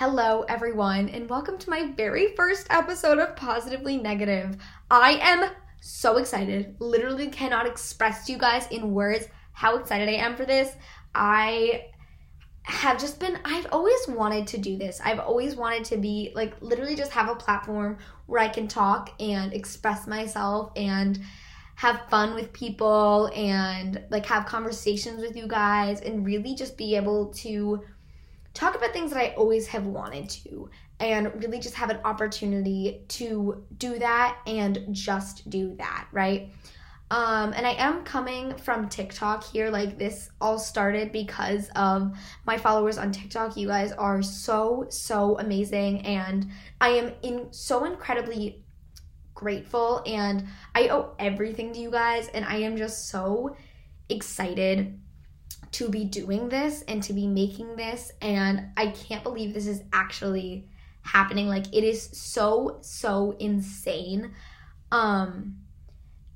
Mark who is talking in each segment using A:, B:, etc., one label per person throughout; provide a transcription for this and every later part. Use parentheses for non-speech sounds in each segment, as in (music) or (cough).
A: Hello, everyone, and welcome to my very first episode of Positively Negative. I am so excited. Literally cannot express to you guys in words how excited I am for this. I have just been I've always wanted to do this. I've always wanted to be like literally just have a platform where I can talk and express myself and have fun with people and like have conversations with you guys and really just be able to talk about things that I always have wanted to and really just have an opportunity to do that and just do that, right? Um, and I am coming from TikTok here. Like, this all started because of my followers on TikTok. You guys are so, so amazing. And I am in so incredibly grateful. And I owe everything to you guys. And I am just so excited to be doing this and to be making this. And I can't believe this is actually happening. Like, it is so, so insane. Um,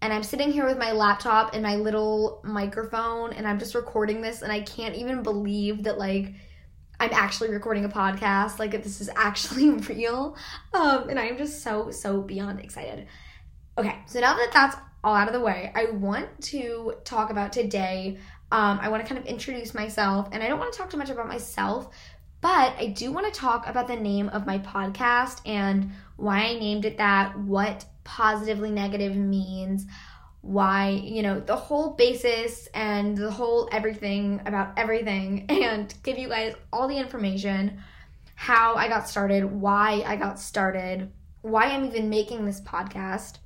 A: and I'm sitting here with my laptop and my little microphone and I'm just recording this and I can't even believe that like I'm actually recording a podcast like this is actually (laughs) real um and I'm just so so beyond excited. Okay, so now that that's all out of the way, I want to talk about today um I want to kind of introduce myself and I don't want to talk too much about myself, but I do want to talk about the name of my podcast and why I named it that, what positively negative means, why, you know, the whole basis and the whole everything about everything, (laughs) and give you guys all the information how I got started, why I got started, why I'm even making this podcast.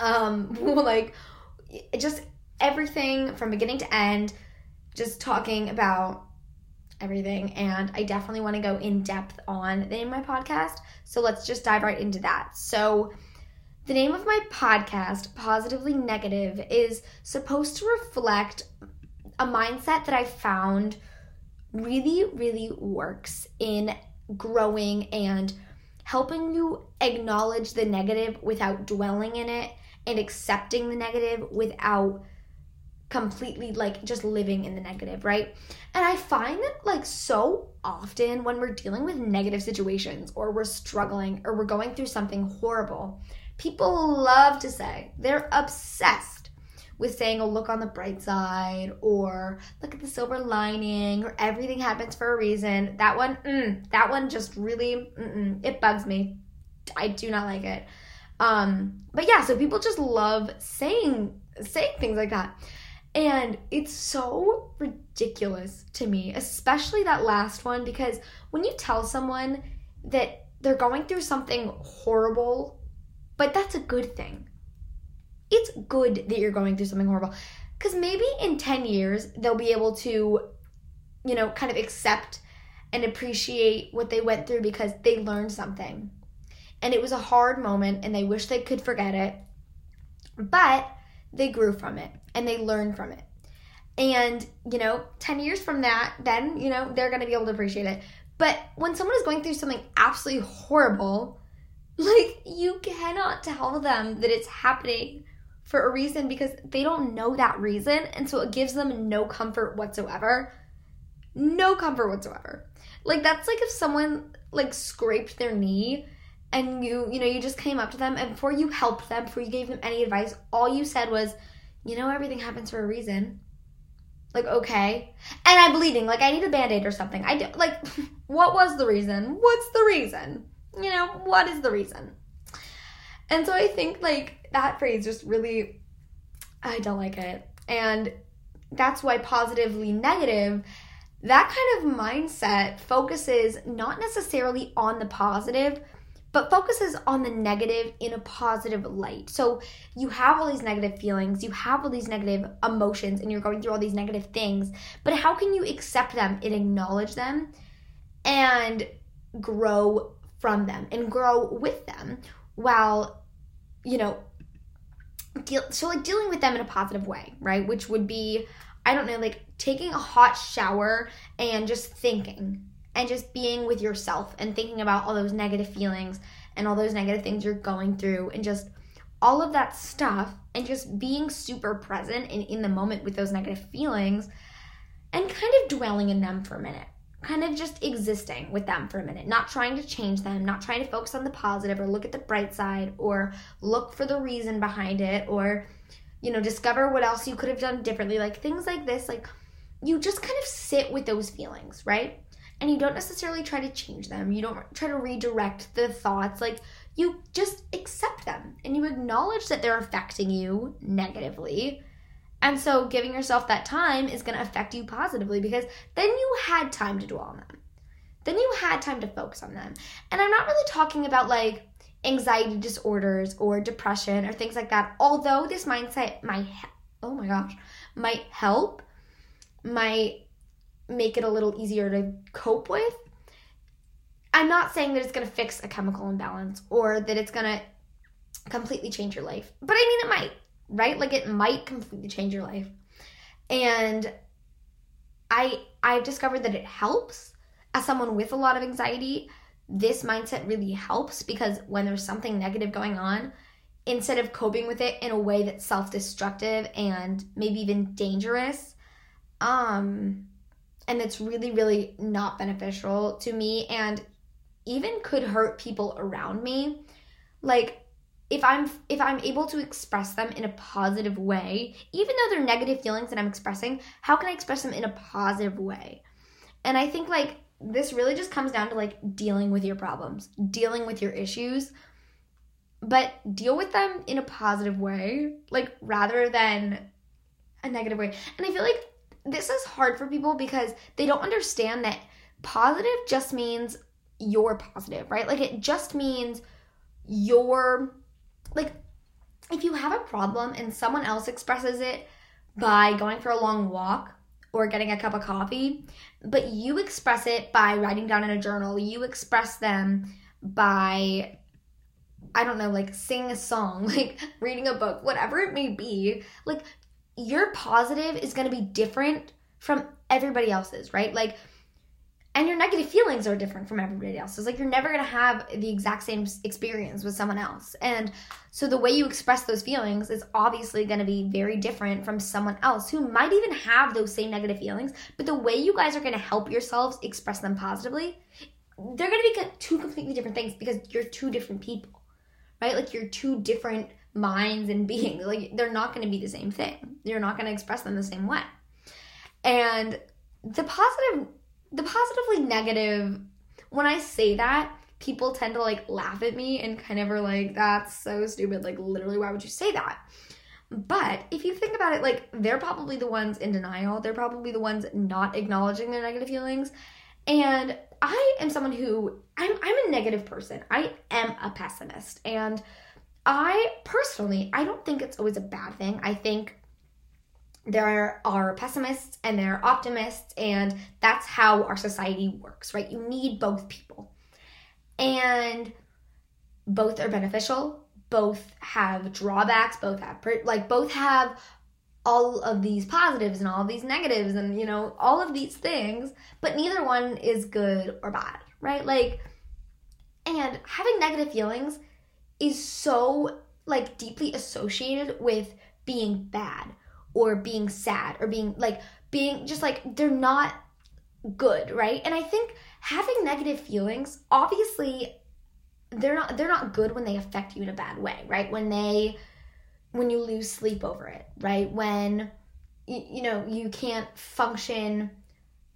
A: Um, (laughs) like, just everything from beginning to end, just talking about everything. And I definitely want to go in depth on the name of my podcast. So let's just dive right into that. So, the name of my podcast, Positively Negative, is supposed to reflect a mindset that I found really, really works in growing and helping you acknowledge the negative without dwelling in it and accepting the negative without completely like just living in the negative, right? And I find that like so often when we're dealing with negative situations or we're struggling or we're going through something horrible, people love to say they're obsessed with saying, oh, look on the bright side, or look at the silver lining, or everything happens for a reason. That one, mm, that one just really, it bugs me. I do not like it. Um, but yeah, so people just love saying saying things like that. And it's so ridiculous to me, especially that last one, because when you tell someone that they're going through something horrible, but that's a good thing. It's good that you're going through something horrible. Because maybe in 10 years, they'll be able to, you know, kind of accept and appreciate what they went through because they learned something. And it was a hard moment and they wish they could forget it. But they grew from it and they learned from it. And, you know, 10 years from that, then, you know, they're going to be able to appreciate it. But when someone is going through something absolutely horrible, (laughs) like, you cannot tell them that it's happening for a reason because they don't know that reason. And so it gives them no comfort whatsoever. No comfort whatsoever. Like, that's like if someone, like, scraped their knee and you, you know, you just came up to them and before you helped them, before you gave them any advice, all you said was, you know, everything happens for a reason. Like, okay. And I'm bleeding. Like, I need a band aid or something. I do, like, (laughs) what was the reason? What's the reason? You know, what is the reason? And so I think, like, that phrase just really, I don't like it. And that's why positively negative, that kind of mindset focuses not necessarily on the positive, but focuses on the negative in a positive light. So you have all these negative feelings, you have all these negative emotions, and you're going through all these negative things. But how can you accept them and acknowledge them and grow from them and grow with them while, you know, deal, so like dealing with them in a positive way, right? Which would be, I don't know, like taking a hot shower and just thinking and just being with yourself and thinking about all those negative feelings and all those negative things you're going through and just all of that stuff and just being super present and in the moment with those negative feelings and kind of dwelling in them for a minute. kind of just existing with them for a minute, not trying to change them, not trying to focus on the positive or look at the bright side or look for the reason behind it or, you know, discover what else you could have done differently. Like things like this, like you just kind of sit with those feelings, right? And you don't necessarily try to change them. You don't try to redirect the thoughts. Like you just accept them and you acknowledge that they're affecting you negatively and so giving yourself that time is going to affect you positively because then you had time to dwell on them. Then you had time to focus on them. And I'm not really talking about like anxiety disorders or depression or things like that. Although this mindset might, oh my gosh, might help, might make it a little easier to cope with. I'm not saying that it's going to fix a chemical imbalance or that it's going to completely change your life, but I mean, it might right? Like it might completely change your life. And I I've discovered that it helps as someone with a lot of anxiety. This mindset really helps because when there's something negative going on, instead of coping with it in a way that's self-destructive and maybe even dangerous, um and it's really really not beneficial to me and even could hurt people around me. Like if I'm if I'm able to express them in a positive way, even though they're negative feelings that I'm expressing, how can I express them in a positive way? And I think like this really just comes down to like dealing with your problems, dealing with your issues, but deal with them in a positive way, like rather than a negative way. And I feel like this is hard for people because they don't understand that positive just means you're positive, right? Like it just means you're like if you have a problem and someone else expresses it by going for a long walk or getting a cup of coffee, but you express it by writing down in a journal, you express them by I don't know, like singing a song, (laughs) like reading a book, whatever it may be, like your positive is going to be different from everybody else's, right? Like and your negative feelings are different from everybody else's. Like you're never going to have the exact same experience with someone else. And so the way you express those feelings is obviously going to be very different from someone else who might even have those same negative feelings, but the way you guys are going to help yourselves express them positively, they're going to be two completely different things because you're two different people. Right? Like you're two different minds and (laughs) beings. Like they're not going to be the same thing. You're not going to express them the same way. And the positive the positively negative, when I say that, people tend to like laugh at me and kind of are like, that's so stupid. Like, literally, why would you say that? But if you think about it, like, they're probably the ones in denial. They're probably the ones not acknowledging their negative feelings. And I am someone who, I'm, I'm a negative person. I am a pessimist. And I personally, I don't think it's always a bad thing. I think there are pessimists and there are optimists, and that's how our society works, right? You need both people. And both are beneficial, both have drawbacks, both have, like, both have all of these positives and all these negatives and, you know, all of these things, but neither one is good or bad, right? Like, and having negative feelings is so, like, deeply associated with being bad or being sad or being like being just like they're not good, right? And I think having negative feelings obviously they're not they're not good when they affect you in a bad way, right? When they when you lose sleep over it, right? When you, you know, you can't function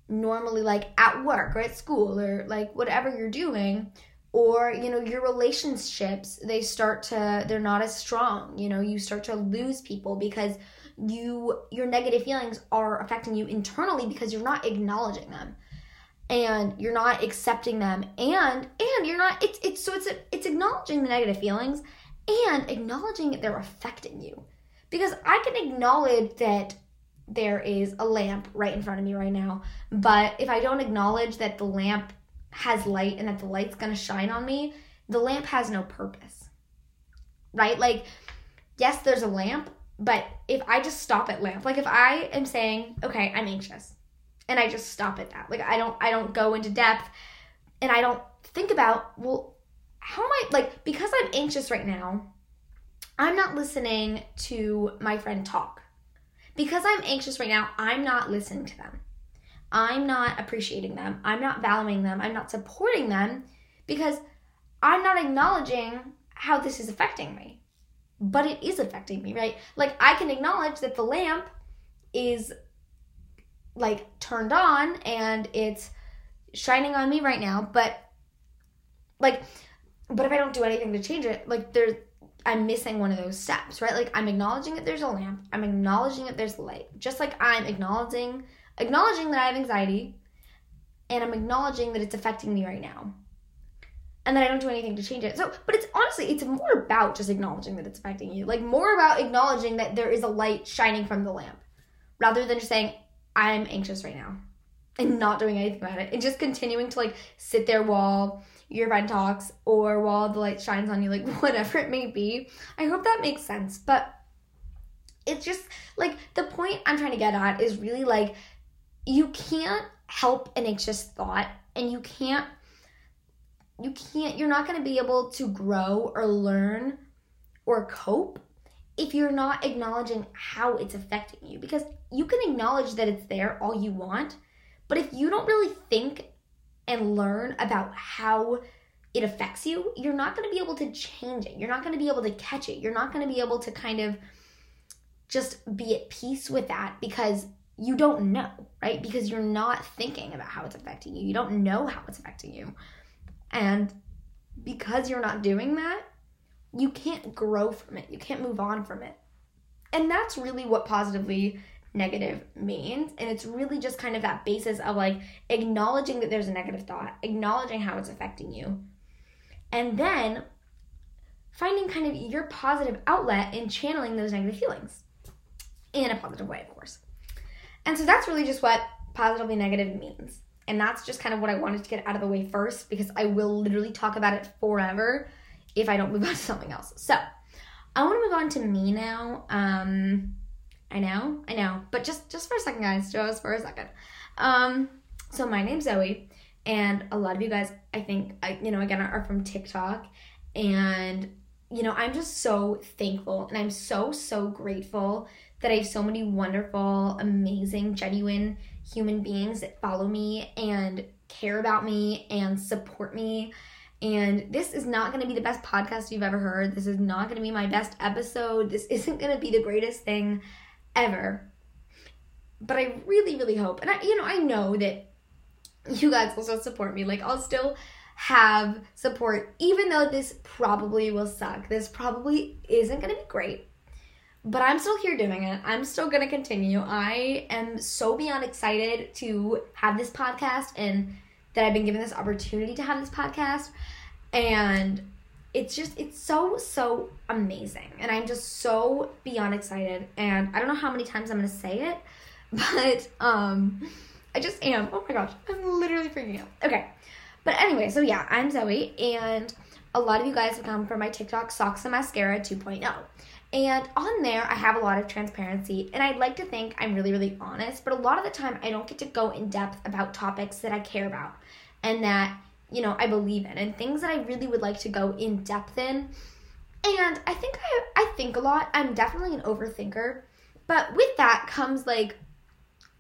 A: normally like at work or at school or like whatever you're doing or you know your relationships they start to they're not as strong. You know you start to lose people because you your negative feelings are affecting you internally because you're not acknowledging them and you're not accepting them and and you're not it's it's so it's it's acknowledging the negative feelings and acknowledging that they're affecting you. Because i can acknowledge that there is a lamp right in front of me right now but if i don't acknowledge that the lamp has light and that the light's going to shine on me the lamp has no purpose right like yes there's a lamp but if I just stop at lamp, like if I am saying, okay, I'm anxious, and I just stop at that, like I don't I don't go into depth and I don't think about, well, how am I like because I'm anxious right now, I'm not listening to my friend talk. Because I'm anxious right now, I'm not listening to them. I'm not appreciating them. I'm not valuing them. I'm not supporting them because I'm not acknowledging how this is affecting me. But it is affecting me, right? Like I can acknowledge that the lamp is like turned on and it's shining on me right now, but like but if I don't do anything to change it, like there's I'm missing one of those steps, right? Like I'm acknowledging that there's a lamp, I'm acknowledging that there's light. Just like I'm acknowledging acknowledging that I have anxiety and I'm acknowledging that it's affecting me right now. And that I don't do anything to change it. So, but it's honestly, it's more about just acknowledging that it's affecting you. Like more about acknowledging that there is a light shining from the lamp rather than just saying, I'm anxious right now and not doing anything about it and just continuing to like sit there while your friend talks or while the light shines on you, like (laughs) whatever it may be. I hope that makes sense. But it's just like the point I'm trying to get at is really like you can't help an anxious thought and you can't you can't you're not going to be able to grow or learn or cope if you're not acknowledging how it's affecting you because you can acknowledge that it's there all you want but if you don't really think and learn about how it affects you you're not going to be able to change it. You're not going to be able to catch it. You're not going to be able to kind of just be at peace with that because you don't know, right? Because you're not thinking about how it's affecting you. You don't know how it's affecting you. And because you're not doing that, you can't grow from it. You can't move on from it. And that's really what positively negative means. And it's really just kind of that basis of like acknowledging that there's a negative thought, acknowledging how it's affecting you, and then finding kind of your positive outlet in channeling those negative feelings in a positive way, of course. And so that's really just what positively negative means. And that's just kind of what I wanted to get out of the way first because I will literally talk about it forever if I don't move (laughs) on to something else. So I want to move on to me now. Um, I know, I know, but just just for a second, guys, just for a second. Um, so my name's Zoe, and a lot of you guys, I think, I, you know, again, are from TikTok, and you know, I'm just so thankful and I'm so so grateful that I have so many wonderful, amazing, genuine human beings that follow me and care about me and support me. And this is not going to be the best podcast you've ever heard. This is not going to be my best episode. This (laughs) isn't going to be the greatest thing ever. But I really, really hope, and I, you know, I know that you guys also support me. Like, I'll still have support, even though this probably will suck. This probably isn't going to be great but I'm still here doing it. I'm still going to continue. I am so beyond excited to have this podcast and that I've been given this opportunity to have this podcast. And it's just, it's so, so amazing. And I'm just so beyond excited. And I don't know how many times I'm going to say it, (laughs) but um, I just am. Oh my gosh, I'm literally freaking out. Okay. But anyway, so yeah, I'm Zoe. And a lot of you guys have come from my TikTok Socks and Mascara 2.0. And on there, I have a lot of transparency, and I'd like to think I'm really, really honest, but a lot of the time, I don't get to go in depth about topics that I care about and that, you know, I believe in, and things that I really would like to go in depth in. And I think I, I think a lot. I'm definitely an overthinker, but with that comes like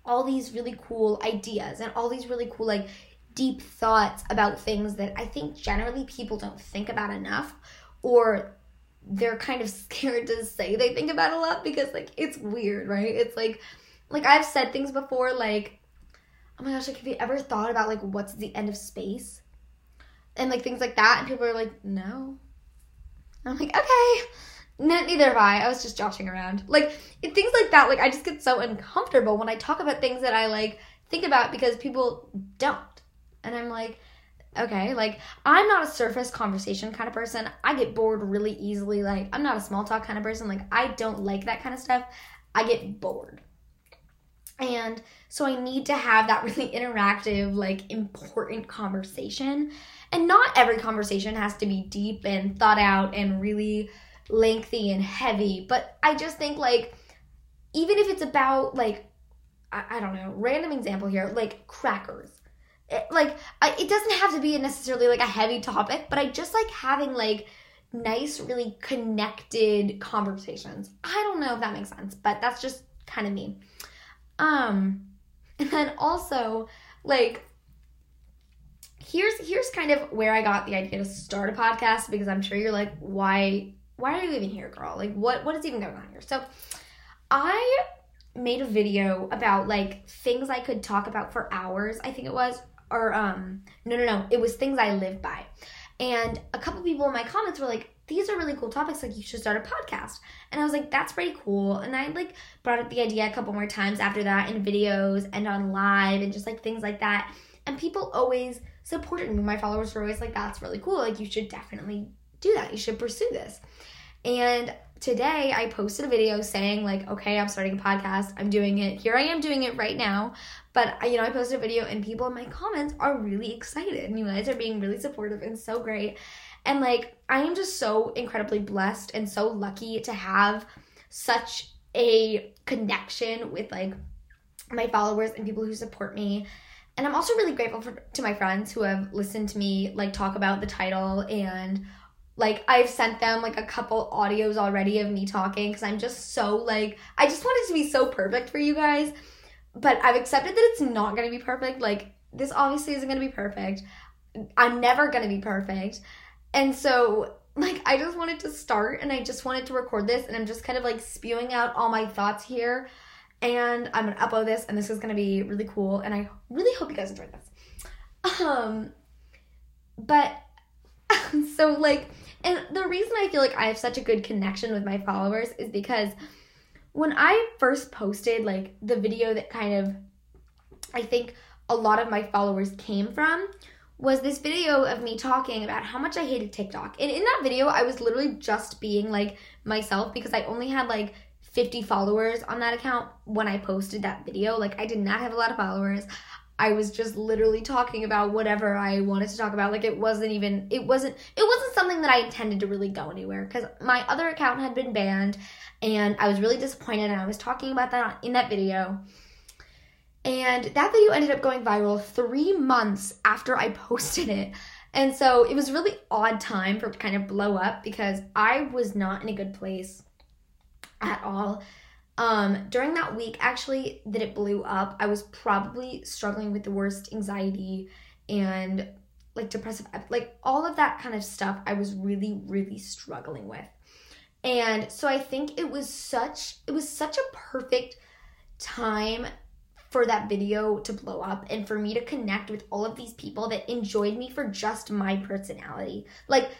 A: all these really cool ideas and all these really cool, like, deep thoughts about things that I think generally people don't think about enough or they're kind of (laughs) scared to say they think about a lot because like it's weird, right? It's like like I've said things before like oh my gosh, like have you ever thought about like what's the end of space? And like things like that and people are like, "No." I'm like, "Okay." neither have I. I was just joshing around. Like things like that, like I just get so uncomfortable when I talk about things that I like think about because people don't. And I'm like, okay like i'm not a surface conversation kind of person. I get bored really easily. Like i'm not a small talk kind of person. Like i don't like that kind of stuff. I get bored. And so i need to have that (laughs) really interactive like important conversation. And not every conversation has to be deep and thought out and really lengthy and heavy. But i just think like even if it's about like I, I don't know random example here like crackers it, like I, it doesn't have to be necessarily like a heavy topic but i just like having like nice really connected conversations i don't know if that makes sense but that's just kind of me um (laughs) And then also, like, here's here's kind of where I got the idea to start a podcast because I'm sure you're like, why why are you even here, girl? Like what what is even going on here? So I made a video about like things I could talk about for hours, I think it was. Or um no no no, it was things I live by. And a couple people in my comments were like, these are really cool topics. Like, you should start a podcast. And I was like, that's pretty cool. And I like brought up the idea a couple more times after that in videos and on live and just like things like that. And people always supported me. My followers were always like, that's really cool. Like, you should definitely do that. You should pursue this. And today I posted a video saying, like, okay, I'm starting a podcast. I'm doing it. Here I am doing it right now. But, you know, I posted a video and people in my comments are really excited. And you guys are being really supportive and so great. And, like, I am just so incredibly blessed and so lucky to have such a connection with, like, my followers and people who support me and I'm also really grateful for, to my friends who have listened to me like talk about the title and like I've sent them like a couple audios already of me talking because I'm just so like I just want it to be so perfect for you guys. But I've accepted that it's not gonna be perfect. Like this obviously isn't gonna be perfect. I'm never gonna be perfect. And so like I just wanted to start and I just wanted to record this and I'm just kind of like spewing out all my thoughts here and I'm gonna upload this, and this is gonna be really cool, and I really hope you guys enjoyed this. Um, but (laughs) so like, and the reason I feel like I have such a good connection with my followers is because when I first posted like the video that kind of I think a lot of my followers came from was this video of me talking about how much I hated TikTok. And in that video, I was literally just being like myself because I only had like 50 followers on that account when I posted that video. Like, I did not have a lot of followers. I was just literally talking about whatever I wanted to talk about. Like it wasn't even it wasn't it wasn't something that I intended to really go anywhere cuz my other account had been banned and I was really disappointed and I was talking about that in that video. And that video ended up going viral 3 months after I (laughs) posted it. And so it was really odd time for it to kind of blow up because I was not in a good place at all. Um, during that week, actually, that it blew up, I was probably struggling with the worst anxiety and like depressive, like all of that kind of stuff. I was really, really struggling with, and so I think it was such it was such a perfect time for that video to blow up and for me to connect with all of these people that enjoyed me for just my personality. Like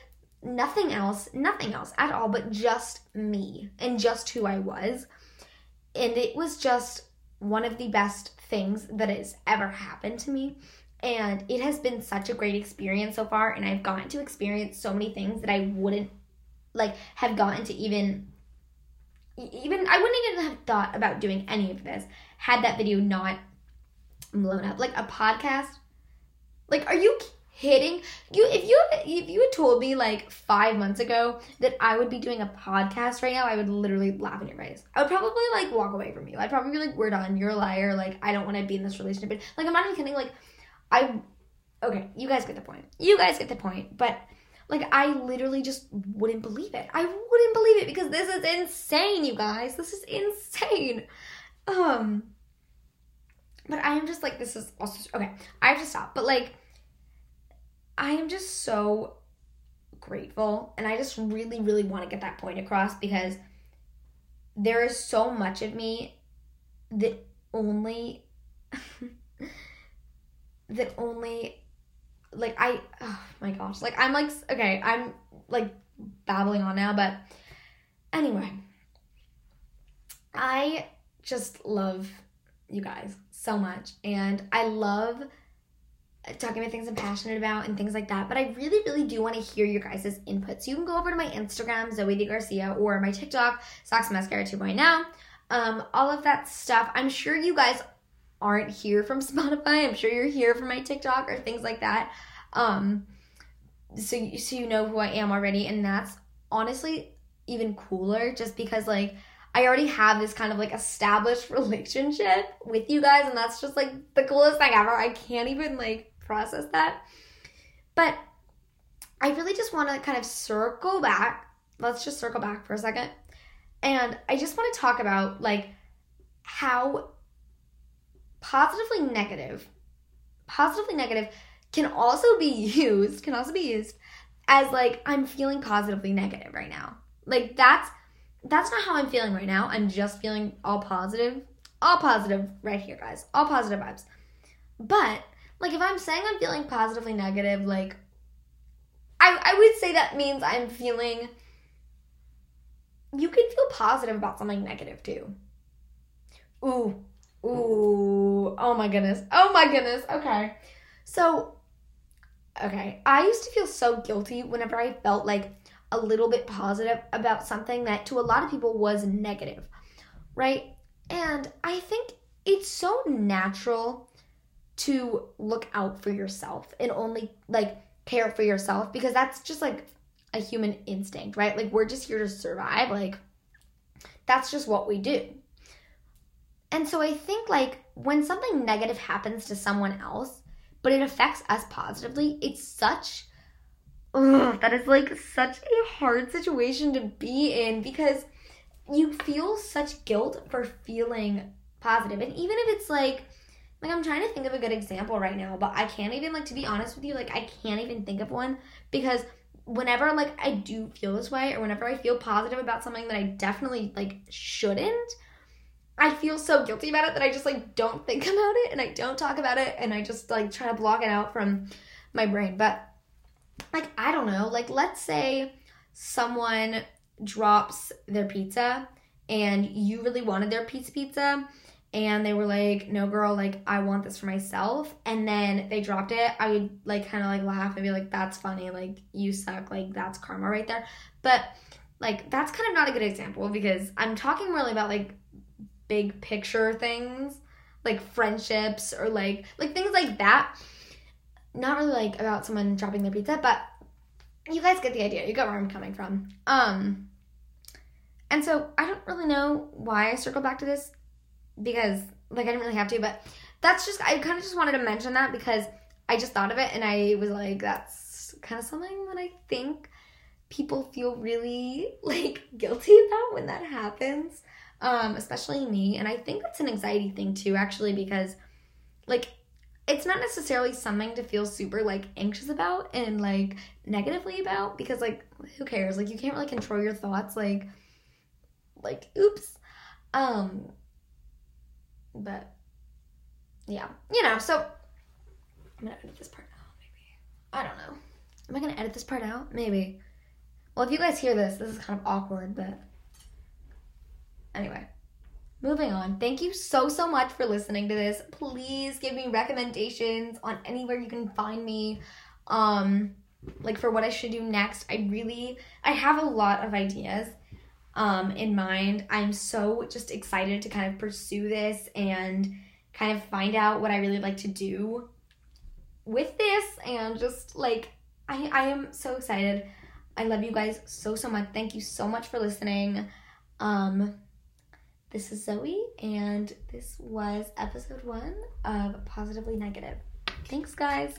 A: nothing else, nothing else at all, but just me and just who I was. And it was just one of the best things that has ever happened to me. And it has been such a great experience so far. And I've gotten to experience so many things that I wouldn't like have gotten to even even I wouldn't even have thought about doing any of this had that video not blown up. Like a podcast. Like, are you hitting you if you if you had told me like five months ago that I would be doing a podcast right now, I would literally laugh in your face. I would probably like walk away from you. I'd probably be like, "We're done. You're a liar. Like I don't want to be in this relationship." But, like I'm not even kidding. Like I okay, you guys get the point. You guys get the point. But like I literally just wouldn't believe it. I wouldn't believe it because this is insane, you guys. This is insane. Um but I am just like this is also okay. I have to stop. But like I am just so grateful and I just really, really want to get that point across because there is so much of me that only (laughs) that only like I oh my gosh like I'm like okay I'm like babbling on now but anyway. I just love you guys so much and I love talking about things I'm passionate about and things like that. But I really, really do want to hear your guys' input. So you can go over to my Instagram, Zoe D. Garcia, or my TikTok, Socks Mascara 2.0. Um, all of that stuff. I'm sure you guys aren't here from (laughs) Spotify. I'm sure you're here from my TikTok or things like that. Um, so, so you know who I am already. And that's honestly even cooler just because, like, I already have this kind of like established (laughs) relationship with you guys, and that's just like the coolest thing ever. I can't even like process that. But I really just want to kind of circle back. Let's just circle back for a second. And I just want to talk about like how positively negative, positively negative can also be (laughs) used, can also be used as like I'm feeling positively negative right now. Like that's that's not how I'm feeling right now. I'm just feeling all positive. All positive right here, guys. All positive vibes. But like if I'm saying I'm feeling positively negative, like I I would say that means I'm feeling you can feel positive about something negative too. Ooh. Ooh. Oh my goodness. Oh my goodness. Okay. So okay, I used to feel so guilty whenever I felt like a little bit positive about something that to a lot of people was negative, right? And I think it's so natural to look out for yourself and only like care for yourself because that's just like a human instinct, right? Like we're just here to survive. Like that's just what we do. And so I think like when something negative happens to someone else, but it affects us positively, it's such ugh, that is like such a hard situation to be in because you feel such guilt for feeling positive. And even if it's like like I'm trying to think of a good example right now, but I can't even like to be honest with you, like I can't even think of one because whenever like I do feel this way or whenever I feel positive about something that I definitely like shouldn't, I feel so guilty about it that I just like don't think (laughs) about it and I don't talk about it and I just like try to block it out from my brain. But like I don't know, like let's say someone drops their pizza and you really wanted their pizza pizza and they were like, "No, girl, like I want this for myself." And then they dropped it. I would like kind of like laugh and be like, "That's funny. Like you suck. Like that's karma right there." But like that's kind of not a good example because I'm talking really about like big picture things, like friendships or like like things like that not really like about someone dropping their pizza, but you guys get the idea. You get where I'm coming from. Um, and so I don't really know why I circle back to this because like I didn't really have to, but that's just I kind of just wanted to mention that because I just thought of it and I was like, that's kind of something that I think people feel really (laughs) like guilty about when that happens. Um, especially me. And I think that's an anxiety thing too, actually, because like it's not necessarily something to feel super like anxious about and like negatively about because like who cares like you can't really control your thoughts like like oops um but yeah you know so i'm gonna edit this part out maybe i don't know am i gonna edit this part out maybe well if you guys hear this this is kind of awkward but anyway moving on. Thank you so, so much for listening to this. Please give me recommendations on anywhere you can find me. Um, like for what I should do next. I really, I have a lot of ideas um, in mind. I'm so just excited to kind of pursue this and kind of find out what I really like to do with this and just like I I am so excited. I love you guys so so much. Thank you so much for listening. Um this is Zoe, and this was episode one of Positively Negative. Thanks, guys.